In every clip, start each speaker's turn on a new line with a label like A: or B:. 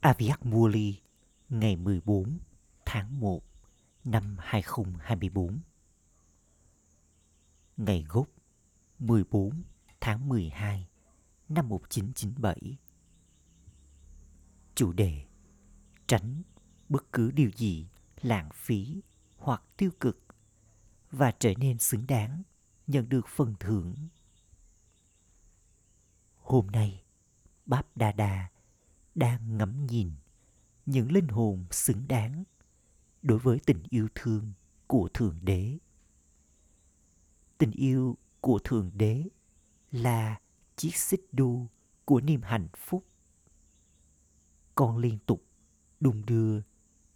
A: Aviak Muli ngày 14 tháng 1 năm 2024. Ngày gốc 14 tháng 12 năm 1997. Chủ đề Tránh bất cứ điều gì lãng phí hoặc tiêu cực và trở nên xứng đáng nhận được phần thưởng. Hôm nay, Báp Đa Đa đang ngắm nhìn những linh hồn xứng đáng đối với tình yêu thương của Thượng Đế. Tình yêu của Thượng Đế là chiếc xích đu của niềm hạnh phúc. Con liên tục đung đưa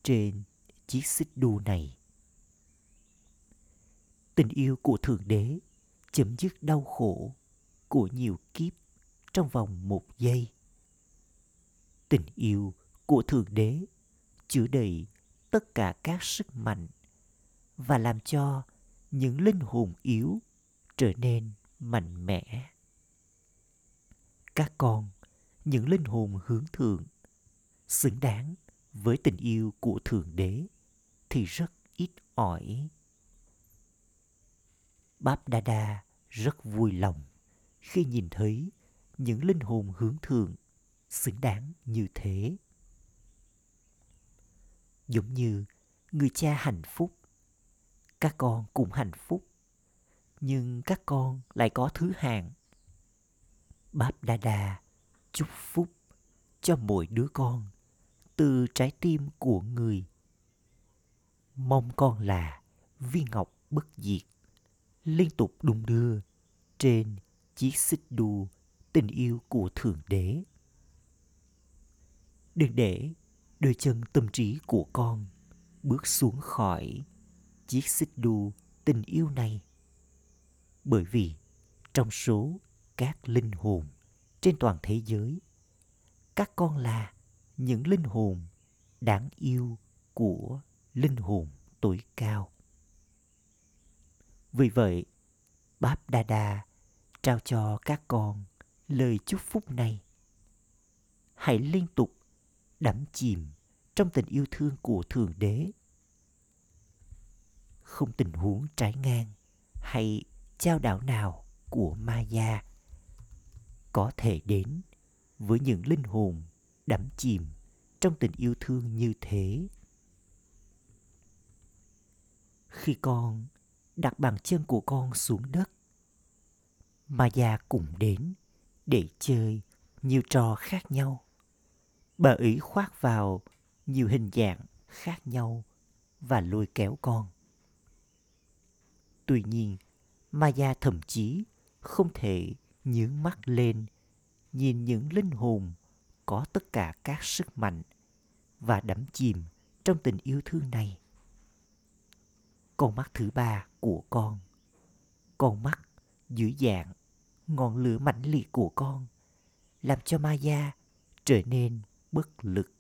A: trên chiếc xích đu này. Tình yêu của Thượng Đế chấm dứt đau khổ của nhiều kiếp trong vòng một giây. Tình yêu của Thượng Đế chứa đầy tất cả các sức mạnh và làm cho những linh hồn yếu trở nên mạnh mẽ. Các con, những linh hồn hướng thượng, xứng đáng với tình yêu của Thượng Đế thì rất ít ỏi. Báp Đa Đa rất vui lòng khi nhìn thấy những linh hồn hướng thượng xứng đáng như thế. Giống như người cha hạnh phúc, các con cũng hạnh phúc, nhưng các con lại có thứ hạng. Báp Đa Đa chúc phúc cho mỗi đứa con từ trái tim của người. Mong con là viên ngọc bất diệt, liên tục đung đưa trên chiếc xích đu tình yêu của Thượng Đế. Đừng để đôi chân tâm trí của con bước xuống khỏi chiếc xích đu tình yêu này. Bởi vì trong số các linh hồn trên toàn thế giới, các con là những linh hồn đáng yêu của linh hồn tối cao. Vì vậy, Báp Đa Đa trao cho các con lời chúc phúc này. Hãy liên tục đắm chìm trong tình yêu thương của Thượng Đế. Không tình huống trái ngang hay trao đảo nào của Maya có thể đến với những linh hồn đắm chìm trong tình yêu thương như thế. Khi con đặt bàn chân của con xuống đất, Maya cũng đến để chơi nhiều trò khác nhau. Bà ỷ khoác vào nhiều hình dạng khác nhau và lôi kéo con. Tuy nhiên, Maya thậm chí không thể nhướng mắt lên nhìn những linh hồn có tất cả các sức mạnh và đắm chìm trong tình yêu thương này. Con mắt thứ ba của con, con mắt dưới dạng ngọn lửa mãnh liệt của con làm cho Maya trở nên bất lực.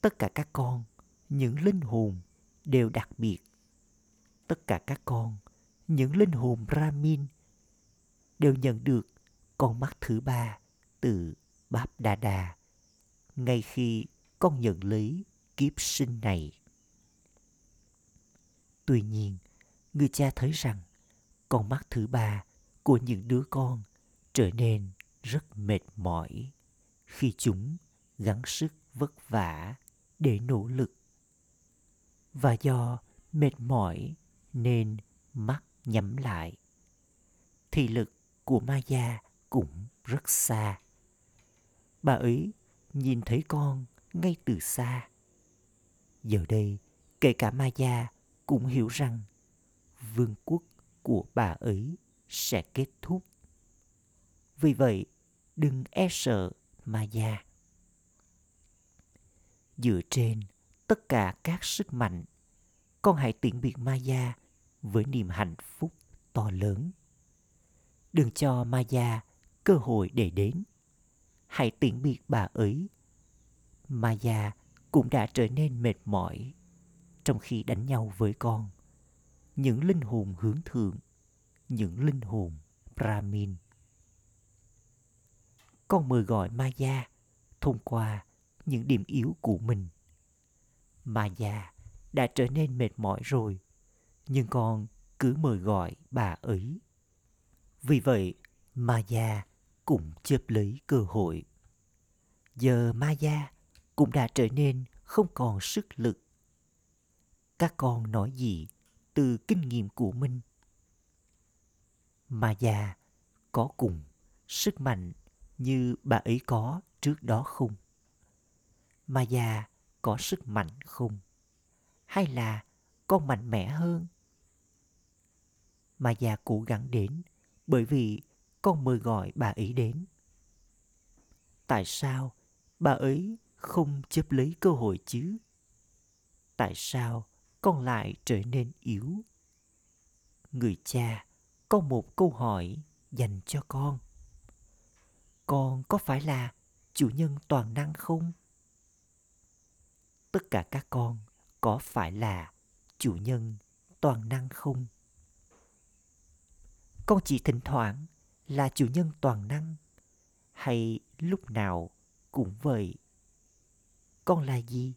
A: Tất cả các con, những linh hồn đều đặc biệt. Tất cả các con, những linh hồn Brahmin đều nhận được con mắt thứ ba từ Báp Đà Đà ngay khi con nhận lấy kiếp sinh này. Tuy nhiên, người cha thấy rằng con mắt thứ ba của những đứa con trở nên rất mệt mỏi khi chúng gắng sức vất vả để nỗ lực. Và do mệt mỏi nên mắt nhắm lại. thì lực của Maya cũng rất xa. Bà ấy nhìn thấy con ngay từ xa. Giờ đây, kể cả Maya cũng hiểu rằng vương quốc của bà ấy sẽ kết thúc. Vì vậy, đừng e sợ Maya. Dựa trên tất cả các sức mạnh, con hãy tiễn biệt Maya với niềm hạnh phúc to lớn. Đừng cho Maya cơ hội để đến. Hãy tiễn biệt bà ấy. Maya cũng đã trở nên mệt mỏi trong khi đánh nhau với con. Những linh hồn hướng thượng, những linh hồn Brahmin. Con mời gọi Maya thông qua những điểm yếu của mình. Maya đã trở nên mệt mỏi rồi, nhưng con cứ mời gọi bà ấy. Vì vậy, Ma Gia cũng chớp lấy cơ hội. Giờ Ma Gia cũng đã trở nên không còn sức lực. Các con nói gì từ kinh nghiệm của mình? Ma Gia có cùng sức mạnh như bà ấy có trước đó không? mà già có sức mạnh không? Hay là con mạnh mẽ hơn? mà già cố gắng đến bởi vì con mời gọi bà ấy đến. Tại sao bà ấy không chấp lấy cơ hội chứ? Tại sao con lại trở nên yếu? Người cha có một câu hỏi dành cho con. Con có phải là chủ nhân toàn năng không? Tất cả các con có phải là chủ nhân toàn năng không? Con chỉ thỉnh thoảng là chủ nhân toàn năng, hay lúc nào cũng vậy con là gì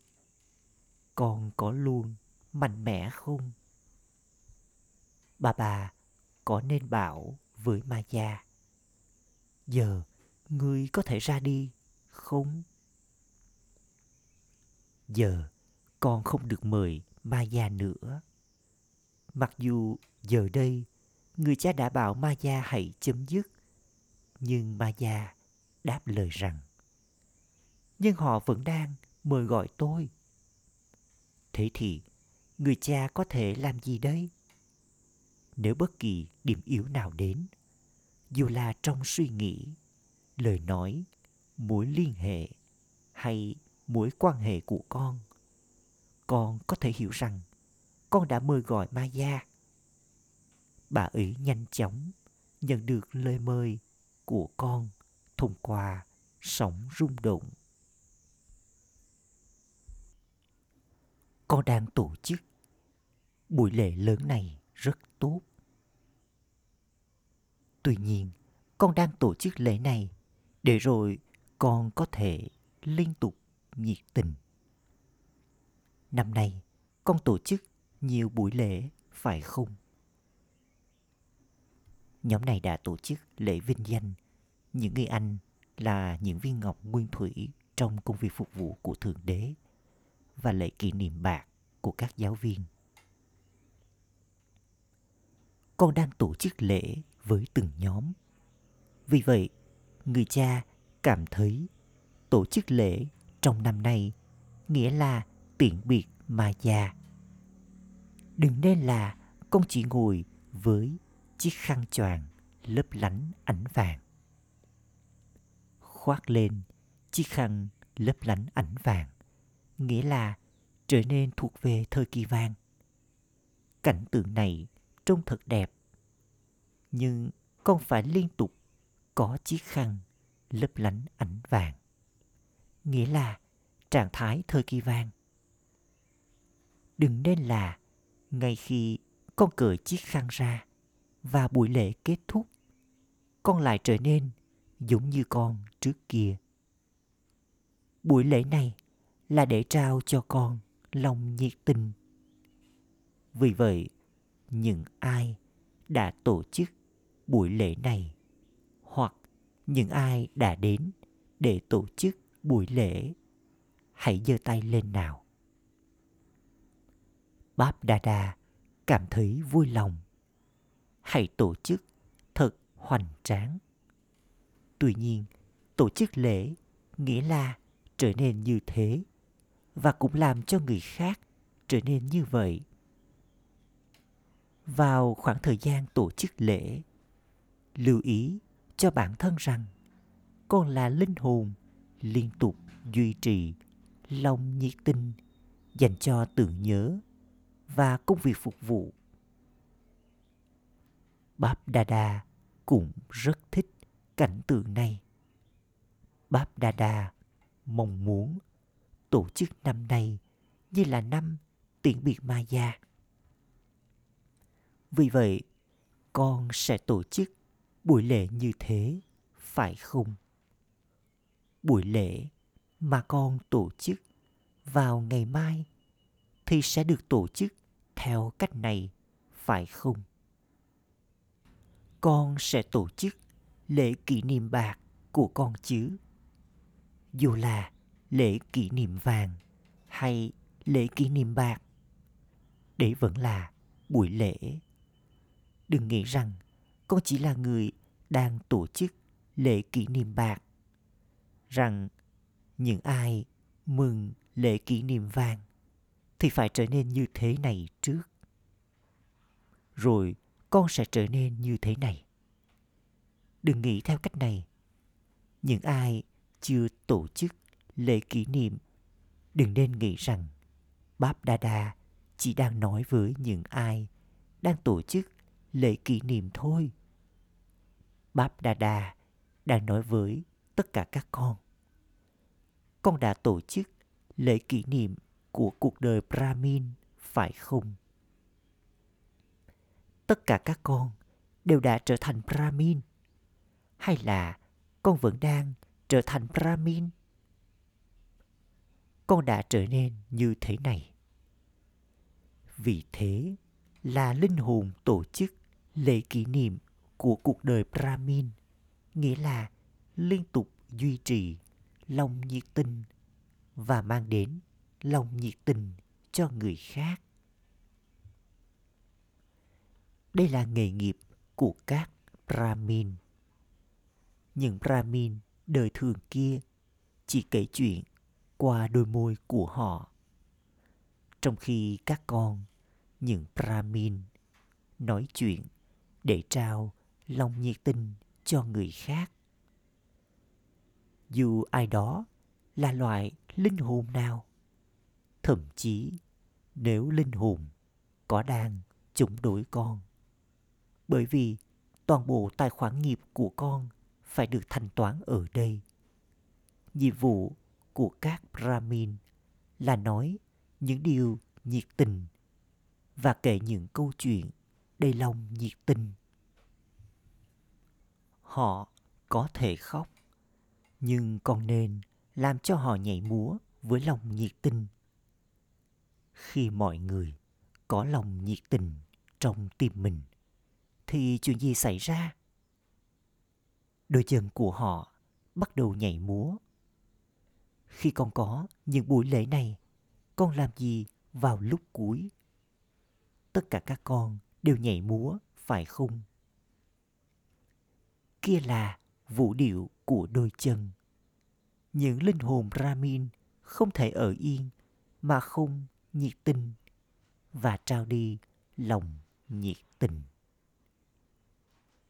A: con có luôn mạnh mẽ không bà bà có nên bảo với ma gia giờ ngươi có thể ra đi, không? Giờ, con không được mời ma gia nữa. Mặc dù giờ đây, người cha đã bảo ma gia hãy chấm dứt, nhưng ma gia đáp lời rằng, nhưng họ vẫn đang mời gọi tôi. Thế thì, người cha có thể làm gì đây? Nếu bất kỳ điểm yếu nào đến, dù là trong suy nghĩ lời nói mối liên hệ hay mối quan hệ của con con có thể hiểu rằng con đã mời gọi ma gia bà ấy nhanh chóng nhận được lời mời của con thông qua sóng rung động. Con đang tổ chức buổi lễ lớn này rất tốt. Tuy nhiên, con đang tổ chức lễ này để rồi con có thể liên tục nhiệt tình. Năm nay, con tổ chức nhiều buổi lễ phải không? Nhóm này đã tổ chức lễ vinh danh những người anh là những viên ngọc nguyên thủy trong công việc phục vụ của Thượng Đế và lễ kỷ niệm bạc của các giáo viên. Con đang tổ chức lễ với từng nhóm. Vì vậy, người cha cảm thấy tổ chức lễ trong năm nay nghĩa là tiện biệt mà già. Đừng nên là con chỉ ngồi với chiếc khăn choàng lấp lánh ánh vàng. Khoác lên chiếc khăn lấp lánh ánh vàng, nghĩa là trở nên thuộc về thời kỳ vàng. Cảnh tượng này trông thật đẹp, nhưng con phải liên tục có chiếc khăn lấp lánh ánh vàng. Nghĩa là trạng thái thời kỳ vàng. Đừng nên là ngay khi con cởi chiếc khăn ra và buổi lễ kết thúc, con lại trở nên giống như con trước kia buổi lễ này là để trao cho con lòng nhiệt tình vì vậy, những ai đã tổ chức buổi lễ này những ai đã đến để tổ chức buổi lễ hãy giơ tay lên nào báp đa đa cảm thấy vui lòng hãy tổ chức thật hoành tráng. Tuy nhiên, tổ chức lễ nghĩa là trở nên như thế và cũng làm cho người khác trở nên như vậy. Vào khoảng thời gian tổ chức lễ, lưu ý cho bản thân rằng con là linh hồn liên tục duy trì lòng nhiệt tình dành cho tưởng nhớ và công việc phục vụ Báp Đa Đa cũng rất thích cảnh tượng này. Báp Đa Đa mong muốn tổ chức năm nay như là năm tiễn biệt Maya. Vì vậy, con sẽ tổ chức buổi lễ như thế, phải không? Buổi lễ mà con tổ chức vào ngày mai thì sẽ được tổ chức theo cách này phải không? Con sẽ tổ chức lễ kỷ niệm bạc của con chứ? Dù là lễ kỷ niệm vàng hay lễ kỷ niệm bạc để vẫn là buổi lễ. Đừng nghĩ rằng con chỉ là người đang tổ chức lễ kỷ niệm bạc. Rằng những ai mừng lễ kỷ niệm vàng thì phải trở nên như thế này trước. Rồi con sẽ trở nên như thế này. Đừng nghĩ theo cách này. Những ai chưa tổ chức lễ kỷ niệm, đừng nên nghĩ rằng báp đa đa chỉ đang nói với những ai đang tổ chức lễ kỷ niệm thôi. Báp Đà Đà đang nói với tất cả các con. Con đã tổ chức lễ kỷ niệm của cuộc đời brahmin, phải không? Tất cả các con đều đã trở thành brahmin, hay là con vẫn đang trở thành brahmin? Con đã trở nên như thế này. Vì thế là linh hồn tổ chức lễ kỷ niệm của cuộc đời brahmin, nghĩa là liên tục duy trì lòng nhiệt tình và mang đến lòng nhiệt tình cho người khác. Đây là nghề nghiệp của các brahmin. Những brahmin đời thường kia chỉ kể chuyện qua đôi môi của họ. Trong khi các con những brahmin nói chuyện để trao lòng nhiệt tình cho người khác. Dù ai đó là loại linh hồn nào, thậm chí nếu linh hồn có đang chống đối con, bởi vì toàn bộ tài khoản nghiệp của con phải được thanh toán ở đây. Nhiệm vụ của các brahmin là nói những điều nhiệt tình và kể những câu chuyện đầy lòng nhiệt tình. Họ có thể khóc, nhưng còn nên làm cho họ nhảy múa với lòng nhiệt tình. Khi mọi người có lòng nhiệt tình trong tim mình, thì chuyện gì xảy ra? Đôi chân của họ bắt đầu nhảy múa. Khi con có những buổi lễ này, con làm gì vào lúc cuối? Tất cả các con đều nhảy múa, phải không kia là vũ điệu của đôi chân những linh hồn ramin không thể ở yên mà không nhiệt tình và trao đi lòng nhiệt tình.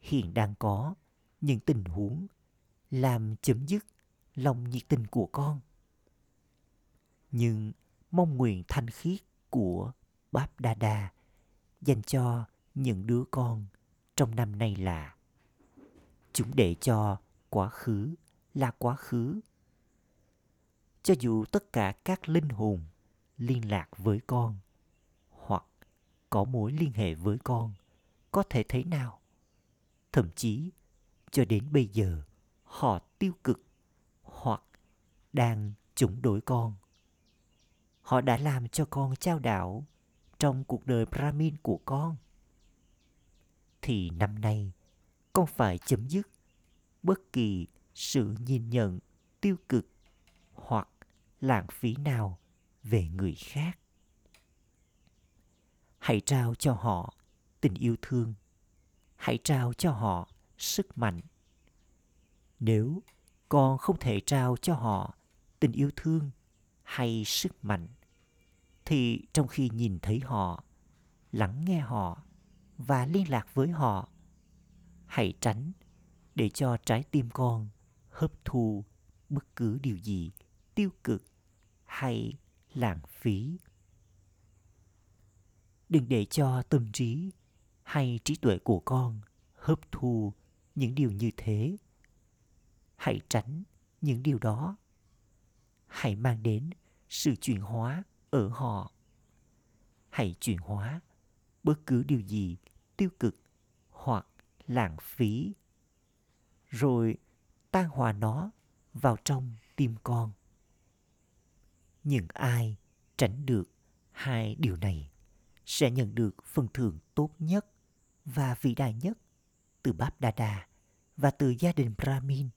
A: Hiện đang có những tình huống làm chấm dứt lòng nhiệt tình của con. Nhưng mong nguyện thanh khiết của Báp Đa Đa dành cho những đứa con trong năm nay là chúng để cho quá khứ là quá khứ. Cho dù tất cả các linh hồn liên lạc với con, hoặc có mối liên hệ với con, có thể thế nào? Thậm chí, cho đến bây giờ, họ tiêu cực hoặc đang chống đối con. Họ đã làm cho con trao đảo trong cuộc đời brahmin của con. Thì năm nay, con phải chấm dứt bất kỳ sự nhìn nhận tiêu cực hoặc lãng phí nào về người khác. Hãy trao cho họ tình yêu thương. Hãy trao cho họ sức mạnh. Nếu con không thể trao cho họ tình yêu thương hay sức mạnh thì trong khi nhìn thấy họ, lắng nghe họ và liên lạc với họ, hãy tránh để cho trái tim con hấp thu bất cứ điều gì tiêu cực hay lãng phí. Đừng để cho tâm trí hay trí tuệ của con hấp thu những điều như thế. Hãy tránh những điều đó. Hãy mang đến sự chuyển hóa ở họ hãy chuyển hóa, bất cứ điều gì tiêu cực hoặc lãng phí, rồi tan hòa nó vào trong tim con những ai tránh được hai điều này sẽ nhận được phần thưởng tốt nhất và vĩ đại nhất từ Báp Đa Đà và từ gia đình Brahmin.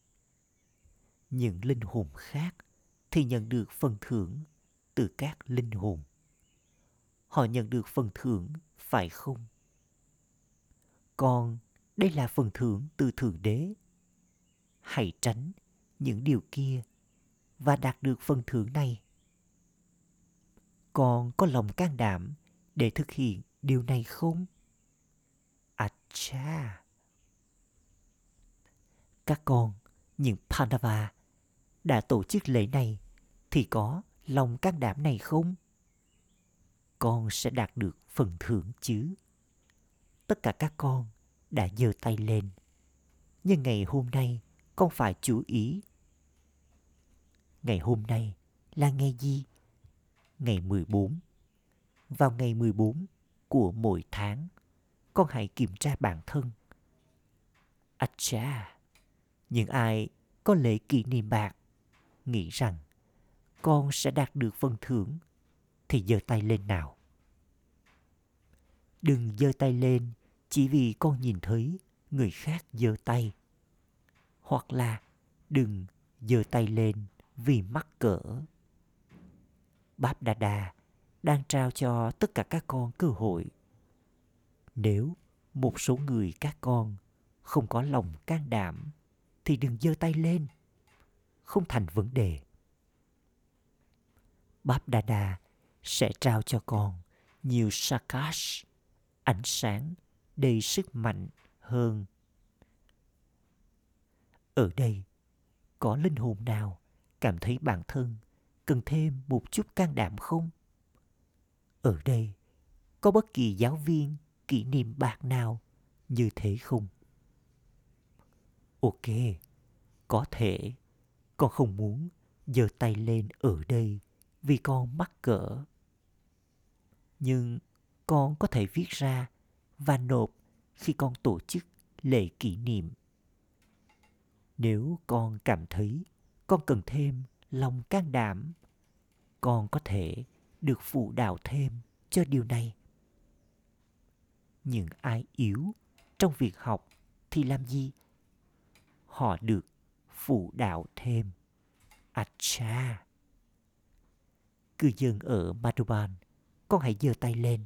A: Những linh hồn khác thì nhận được phần thưởng từ các linh hồn. Họ nhận được phần thưởng phải không? Còn đây là phần thưởng từ Thượng Đế. Hãy tránh những điều kia và đạt được phần thưởng này. Con có lòng can đảm để thực hiện điều này không? À cha! Các con, những Pandava đã tổ chức lễ này thì có lòng can đảm này không? Con sẽ đạt được phần thưởng chứ. Tất cả các con đã giơ tay lên. Nhưng ngày hôm nay con phải chú ý. Ngày hôm nay là ngày gì? Ngày 14. Vào ngày 14 của mỗi tháng, con hãy kiểm tra bản thân. À cha, những ai có lễ kỷ niệm bạc nghĩ rằng con sẽ đạt được phần thưởng thì giơ tay lên nào. Đừng giơ tay lên, chỉ vì con nhìn thấy người khác giơ tay. Hoặc là đừng giơ tay lên vì mắc cỡ. Báp Đà Đà đang trao cho tất cả các con cơ hội. Nếu một số người các con không có lòng can đảm, thì đừng giơ tay lên. Không thành vấn đề. Báp Đa Đa sẽ trao cho con nhiều Sakash, ánh sáng đầy sức mạnh hơn. Ở đây, có linh hồn nào cảm thấy bản thân cần thêm một chút can đảm không? Ở đây, có bất kỳ giáo viên kỷ niệm bạc nào như thế không? Ok, có thể con không muốn giơ tay lên ở đây vì con mắc cỡ. Nhưng con có thể viết ra và nộp khi con tổ chức lễ kỷ niệm. Nếu con cảm thấy con cần thêm lòng can đảm, con có thể được phụ đạo thêm cho điều này. Những ai yếu trong việc học thì làm gì? Họ được phụ đạo thêm. Acha! Cư dân ở Madhuban, con hãy giơ tay lên.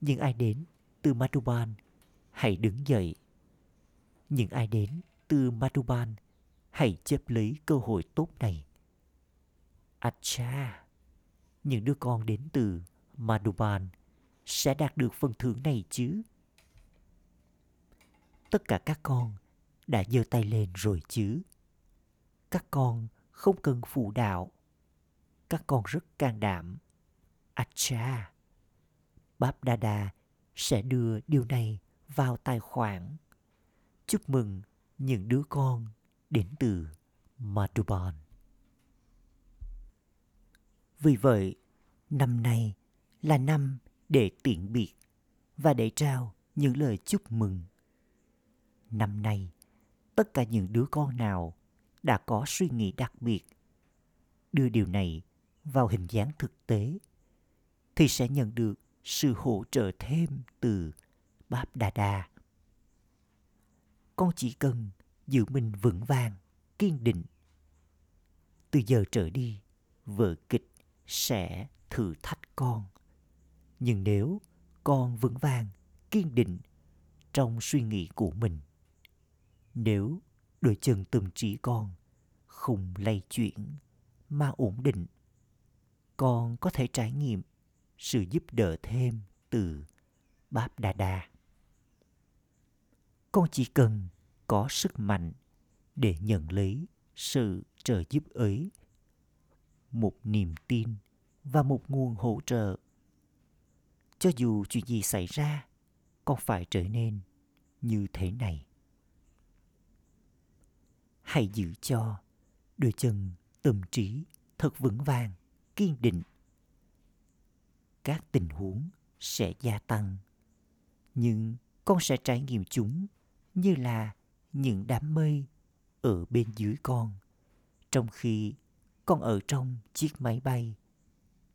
A: Những ai đến từ Madhuban, hãy đứng dậy. Những ai đến từ Madhuban, hãy chấp lấy cơ hội tốt này. Acha! Những đứa con đến từ Madhuban sẽ đạt được phần thưởng này chứ? Tất cả các con đã giơ tay lên rồi chứ? Các con không cần phụ đạo. Các con rất can đảm. Acha! Báp Đa Đa sẽ đưa điều này vào tài khoản. Chúc mừng những đứa con đến từ Madhuban. Vì vậy, năm nay là năm để tiễn biệt và để trao những lời chúc mừng. Năm nay, tất cả những đứa con nào đã có suy nghĩ đặc biệt đưa điều này vào hình dáng thực tế thì sẽ nhận được sự hỗ trợ thêm từ Báp Đà Đà. Con chỉ cần giữ mình vững vàng, kiên định. Từ giờ trở đi, vở kịch sẽ thử thách con. Nhưng nếu con vững vàng, kiên định trong suy nghĩ của mình, nếu đôi chân tâm trí con không lay chuyển mà ổn định, con có thể trải nghiệm sự giúp đỡ thêm từ Báp Đà Đà. Con chỉ cần có sức mạnh để nhận lấy sự trợ giúp ấy. Một niềm tin và một nguồn hỗ trợ. Cho dù chuyện gì xảy ra, con phải trở nên như thế này. Hãy giữ cho đôi chân tâm trí thật vững vàng, kiên định. Các tình huống sẽ gia tăng, nhưng con sẽ trải nghiệm chúng như là những đám mây ở bên dưới con. Trong khi con ở trong chiếc máy bay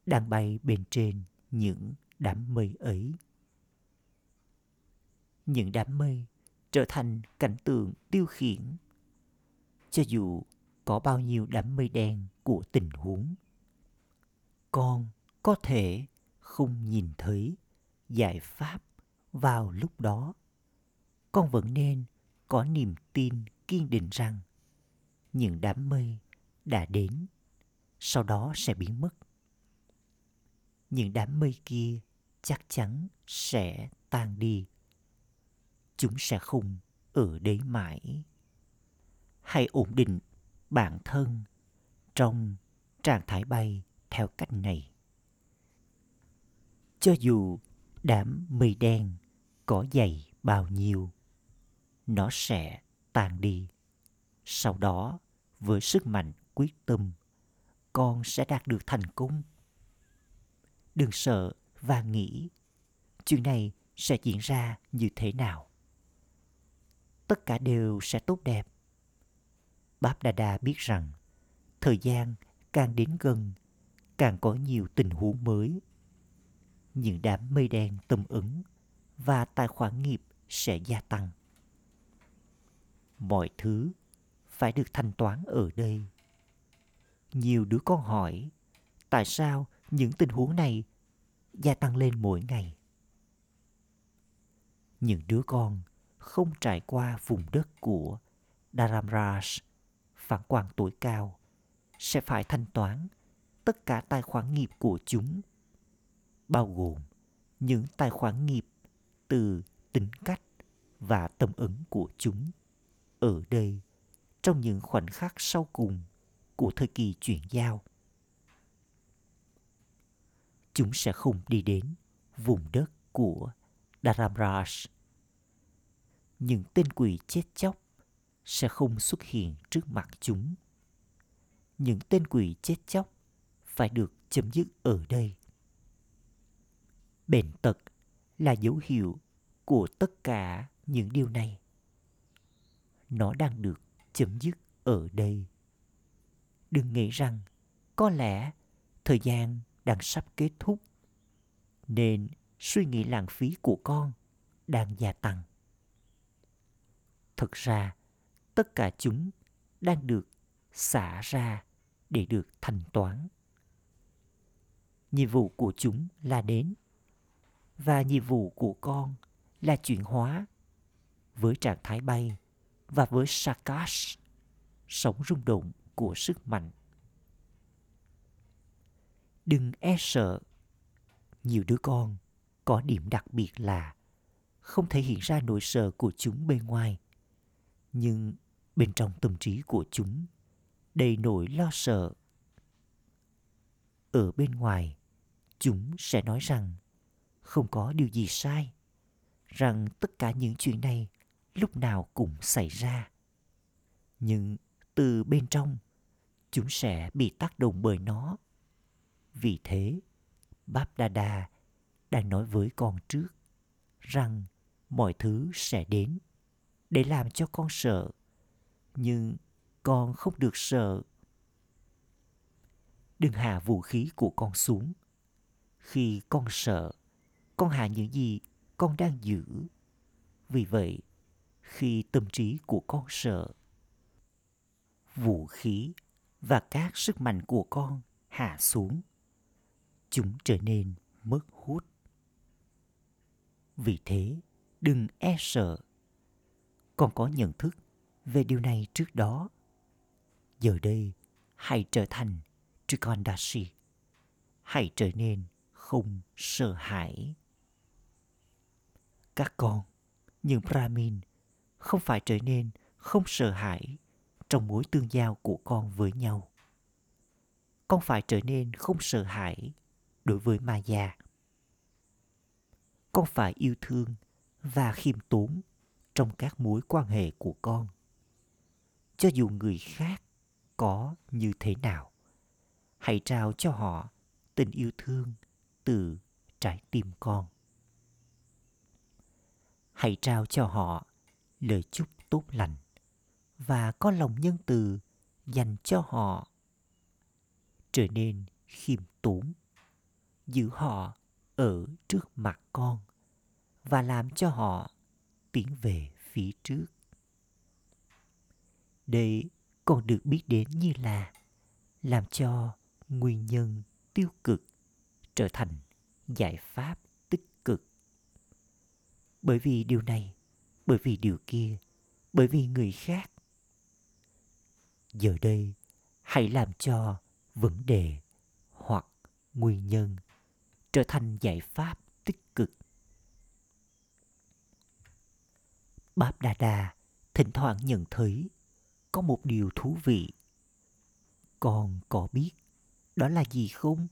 A: đang bay bên trên những đám mây ấy. Những đám mây trở thành cảnh tượng tiêu khiển. Cho dù có bao nhiêu đám mây đen của tình huống con có thể không nhìn thấy giải pháp vào lúc đó. Con vẫn nên có niềm tin kiên định rằng những đám mây đã đến, sau đó sẽ biến mất. Những đám mây kia chắc chắn sẽ tan đi. Chúng sẽ không ở đấy mãi. Hãy ổn định bản thân trong trạng thái bay theo cách này. Cho dù đám mây đen có dày bao nhiêu, nó sẽ tan đi. Sau đó, với sức mạnh quyết tâm, con sẽ đạt được thành công. Đừng sợ và nghĩ chuyện này sẽ diễn ra như thế nào. Tất cả đều sẽ tốt đẹp. Báp đà đa biết rằng thời gian càng đến gần càng có nhiều tình huống mới. Những đám mây đen tâm ứng và tài khoản nghiệp sẽ gia tăng. Mọi thứ phải được thanh toán ở đây. Nhiều đứa con hỏi tại sao những tình huống này gia tăng lên mỗi ngày? Những đứa con không trải qua vùng đất của Dharamraj, phản quan tuổi cao, sẽ phải thanh toán tất cả tài khoản nghiệp của chúng, bao gồm những tài khoản nghiệp từ tính cách và tâm ứng của chúng ở đây trong những khoảnh khắc sau cùng của thời kỳ chuyển giao. Chúng sẽ không đi đến vùng đất của Dharamraj. Những tên quỷ chết chóc sẽ không xuất hiện trước mặt chúng. Những tên quỷ chết chóc phải được chấm dứt ở đây. Bệnh tật là dấu hiệu của tất cả những điều này. Nó đang được chấm dứt ở đây. Đừng nghĩ rằng có lẽ thời gian đang sắp kết thúc nên suy nghĩ lãng phí của con đang gia tăng. Thực ra, tất cả chúng đang được xả ra để được thanh toán. Nhiệm vụ của chúng là đến và nhiệm vụ của con là chuyển hóa với trạng thái bay và với Sakash, sống rung động của sức mạnh. Đừng e sợ. Nhiều đứa con có điểm đặc biệt là không thể hiện ra nỗi sợ của chúng bên ngoài. Nhưng bên trong tâm trí của chúng đầy nỗi lo sợ. Ở bên ngoài, chúng sẽ nói rằng không có điều gì sai, rằng tất cả những chuyện này lúc nào cũng xảy ra. Nhưng từ bên trong, chúng sẽ bị tác động bởi nó. Vì thế, Báp Đa Đa đang nói với con trước rằng mọi thứ sẽ đến để làm cho con sợ. Nhưng con không được sợ. Đừng hạ vũ khí của con xuống. Khi con sợ, con hạ những gì con đang giữ. Vì vậy, khi tâm trí của con sợ, vũ khí và các sức mạnh của con hạ xuống, chúng trở nên mất hút. Vì thế, đừng e sợ. Con có nhận thức về điều này trước đó. Giờ đây, hãy trở thành Trikondashi. Hãy trở nên không sợ hãi. Các con, những Brahmin, không phải trở nên không sợ hãi trong mối tương giao của con với nhau. Con phải trở nên không sợ hãi đối với ma già. Con phải yêu thương và khiêm tốn trong các mối quan hệ của con. Cho dù người khác có như thế nào, hãy trao cho họ tình yêu thương từ trái tim con. Hãy trao cho họ lời chúc tốt lành và có lòng nhân từ dành cho họ trở nên khiêm tốn, giữ họ ở trước mặt con và làm cho họ tiến về phía trước đây còn được biết đến như là làm cho nguyên nhân tiêu cực trở thành giải pháp tích cực. Bởi vì điều này, bởi vì điều kia, bởi vì người khác. Giờ đây, hãy làm cho vấn đề hoặc nguyên nhân trở thành giải pháp tích cực. Báp đà đà thỉnh thoảng nhận thấy có một điều thú vị. Con có biết đó là gì không?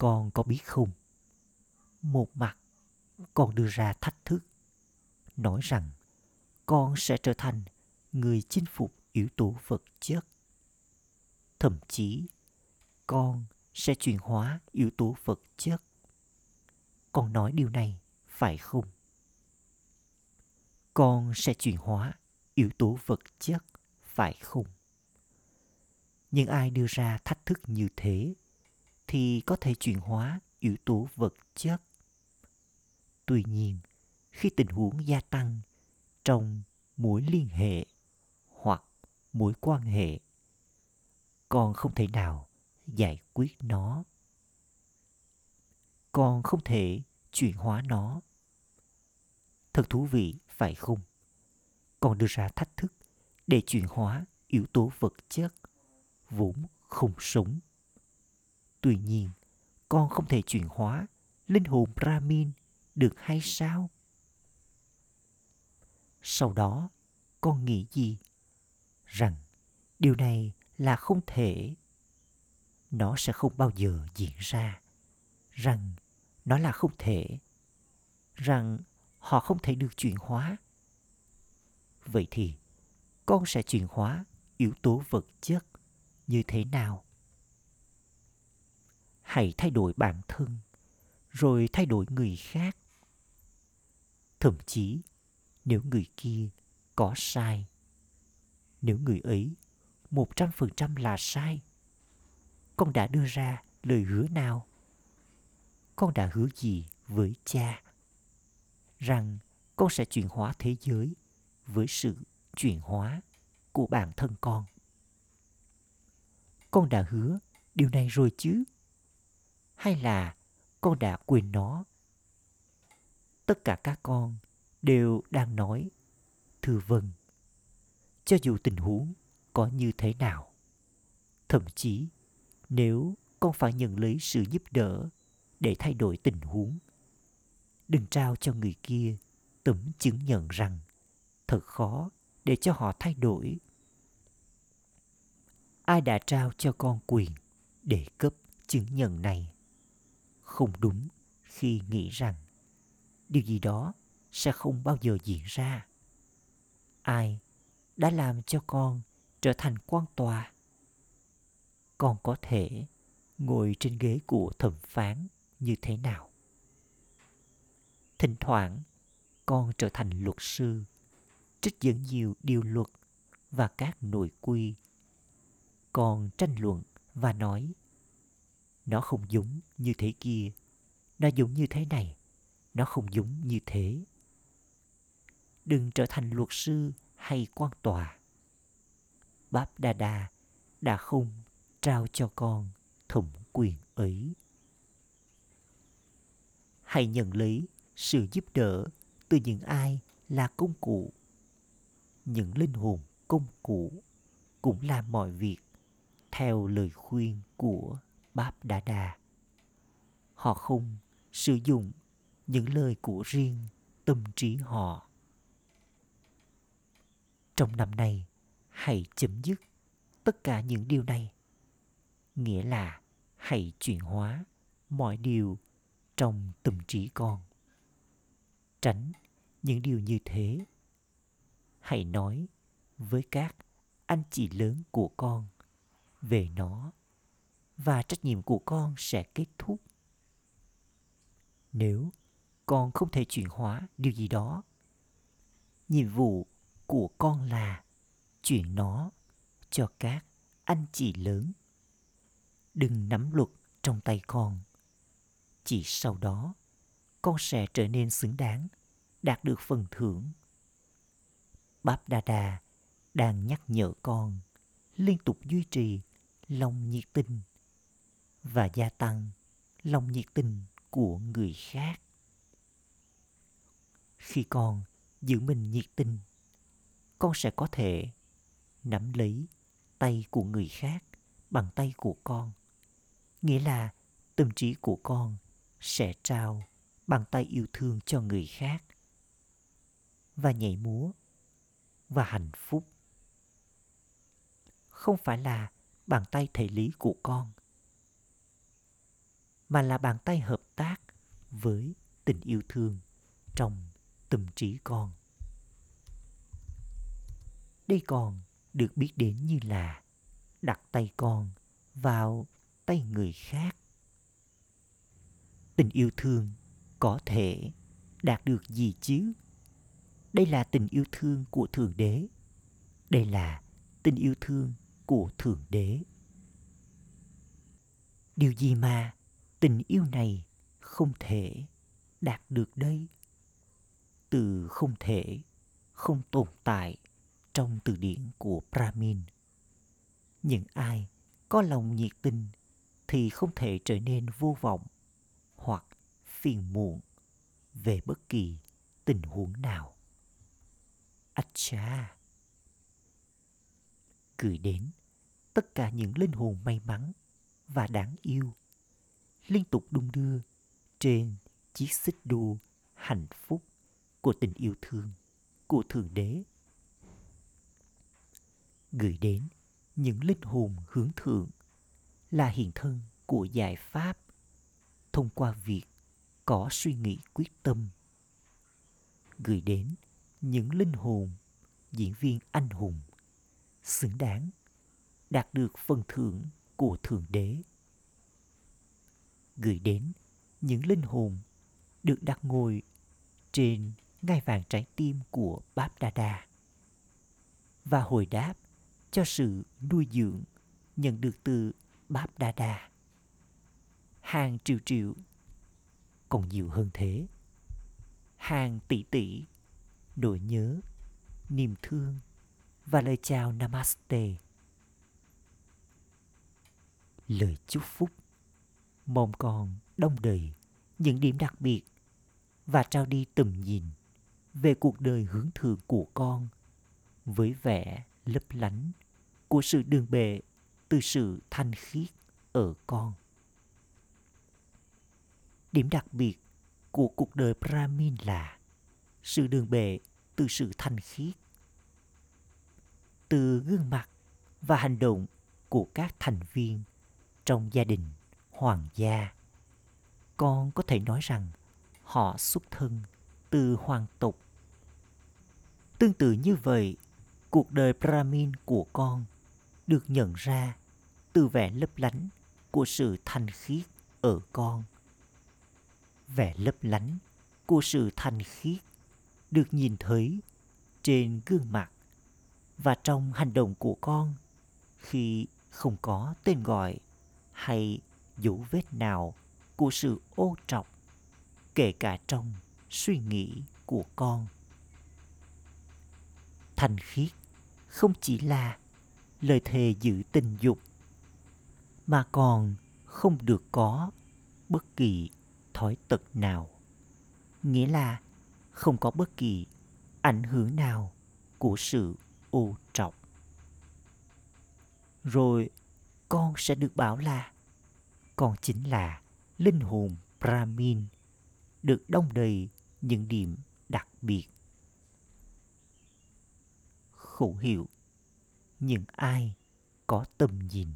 A: Con có biết không? Một mặt, con đưa ra thách thức, nói rằng con sẽ trở thành người chinh phục yếu tố vật chất. Thậm chí, con sẽ chuyển hóa yếu tố vật chất. Con nói điều này, phải không? Con sẽ chuyển hóa yếu tố vật chất, phải không? Nhưng ai đưa ra thách thức như thế? Thì có thể chuyển hóa yếu tố vật chất. Tuy nhiên, khi tình huống gia tăng trong mối liên hệ hoặc mối quan hệ, con không thể nào giải quyết nó. Con không thể chuyển hóa nó. Thật thú vị, phải không? Con đưa ra thách thức để chuyển hóa yếu tố vật chất vốn không sống tuy nhiên, con không thể chuyển hóa. Linh hồn brahmin được hay sao? Sau đó, con nghĩ gì? Rằng, điều này là không thể. Nó sẽ không bao giờ diễn ra. Rằng, nó là không thể. Rằng, họ không thể được chuyển hóa. Vậy thì, con sẽ chuyển hóa yếu tố vật chất như thế nào? Hãy thay đổi bản thân, rồi thay đổi người khác. Thậm chí, nếu người kia có sai, nếu người ấy một trăm phần trăm là sai, con đã đưa ra lời hứa nào? Con đã hứa gì với cha? Rằng con sẽ chuyển hóa thế giới với sự chuyển hóa của bản thân con. Con đã hứa điều này rồi chứ? Hay là con đã quên nó? Tất cả các con đều đang nói, thưa vâng cho dù tình huống có như thế nào, thậm chí nếu con phải nhận lấy sự giúp đỡ để thay đổi tình huống, đừng trao cho người kia tấm chứng nhận rằng thật khó để cho họ thay đổi. Ai đã trao cho con quyền để cấp chứng nhận này? Không đúng khi nghĩ rằng điều gì đó sẽ không bao giờ diễn ra. Ai đã làm cho con trở thành quan tòa? Con có thể ngồi trên ghế của thẩm phán như thế nào? Thỉnh thoảng, con trở thành luật sư, trích dẫn nhiều điều luật và các nội quy. Con tranh luận và nói nó không giống như thế kia. Nó giống như thế này. Nó không giống như thế. Đừng trở thành luật sư hay quan tòa. Báp đa đa đã không trao cho con thẩm quyền ấy. Hãy nhận lấy sự giúp đỡ từ những ai là công cụ. Những linh hồn công cụ cũng làm mọi việc theo lời khuyên của báp đa đa. Họ không sử dụng những lời của riêng tâm trí họ. Trong năm nay, hãy chấm dứt tất cả những điều này. Nghĩa là hãy chuyển hóa mọi điều trong tâm trí con. Tránh những điều như thế. Hãy nói với các anh chị lớn của con về nó và trách nhiệm của con sẽ kết thúc. Nếu con không thể chuyển hóa điều gì đó, nhiệm vụ của con là chuyển nó cho các anh chị lớn. Đừng nắm luật trong tay con. Chỉ sau đó, con sẽ trở nên xứng đáng, đạt được phần thưởng. Báp đa đa đang nhắc nhở con liên tục duy trì lòng nhiệt tình và gia tăng lòng nhiệt tình của người khác. Khi con giữ mình nhiệt tình, con sẽ có thể nắm lấy tay của người khác bằng tay của con. Nghĩa là tâm trí của con sẽ trao bàn tay yêu thương cho người khác và nhảy múa và hạnh phúc. Không phải là bàn tay thể lý của con mà là bàn tay hợp tác với tình yêu thương trong tâm trí con. Đây còn được biết đến như là đặt tay con vào tay người khác. Tình yêu thương có thể đạt được gì chứ? Đây là tình yêu thương của thượng đế. Đây là tình yêu thương của thượng đế. Điều gì mà tình yêu này không thể đạt được đây. Từ không thể, không tồn tại trong từ điển của brahmin. Những ai có lòng nhiệt tình thì không thể trở nên vô vọng hoặc phiền muộn về bất kỳ tình huống nào. Acha. Gửi đến tất cả những linh hồn may mắn và đáng yêu liên tục đung đưa trên chiếc xích đu hạnh phúc của tình yêu thương của Thượng Đế. Gửi đến những linh hồn hướng thượng là hiện thân của giải pháp thông qua việc có suy nghĩ quyết tâm gửi đến những linh hồn diễn viên anh hùng xứng đáng đạt được phần thưởng của thượng đế gửi đến những linh hồn được đặt ngồi trên ngai vàng trái tim của Báp Đa Đa và hồi đáp cho sự nuôi dưỡng nhận được từ Báp Đa Đa. Hàng triệu triệu, còn nhiều hơn thế. Hàng tỷ tỷ, nỗi nhớ, niềm thương và lời chào Namaste. Lời chúc phúc mồm con, đông đầy, những điểm đặc biệt và trao đi tầm nhìn về cuộc đời hướng thượng của con với vẻ lấp lánh của sự đường bệ từ sự thanh khiết ở con. Điểm đặc biệt của cuộc đời Brahmin là sự đường bệ từ sự thanh khiết. Từ gương mặt và hành động của các thành viên trong gia đình hoàng gia, con có thể nói rằng họ xuất thân từ hoàng tộc. Tương tự như vậy, cuộc đời Brahmin của con được nhận ra từ vẻ lấp lánh của sự thanh khiết ở con. Vẻ lấp lánh của sự thanh khiết được nhìn thấy trên gương mặt và trong hành động của con khi không có tên gọi hay dấu vết nào của sự ô trọc, kể cả trong suy nghĩ của con. Thanh khiết không chỉ là lời thề giữ tình dục, mà còn không được có bất kỳ thói tật nào. Nghĩa là không có bất kỳ ảnh hưởng nào của sự ô trọng rồi con sẽ được bảo là còn chính là linh hồn brahmin được đông đầy những điểm đặc biệt khẩu hiệu, những ai có tầm nhìn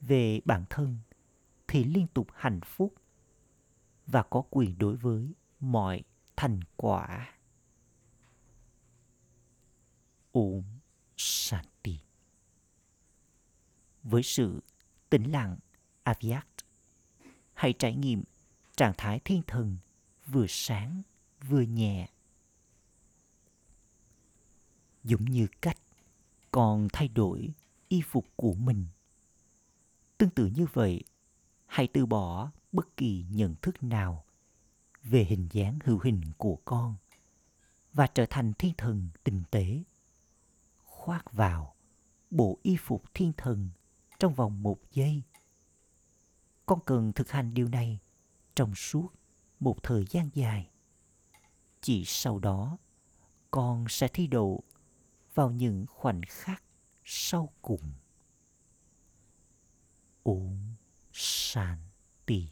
A: về bản thân thì liên tục hạnh phúc và có quyền đối với mọi thành quả. Om Shanti Với sự tĩnh lặng Aviat. hãy trải nghiệm trạng thái thiên thần vừa sáng vừa nhẹ. Giống như cách còn thay đổi y phục của mình Tương tự như vậy, hãy từ bỏ bất kỳ nhận thức nào về hình dáng hữu hình của con và trở thành thiên thần tinh tế. Khoác vào bộ y phục thiên thần trong vòng một giây. Con cần thực hành điều này trong suốt một thời gian dài. Chỉ sau đó, con sẽ thi độ vào những khoảnh khắc sau cùng. Om Shanti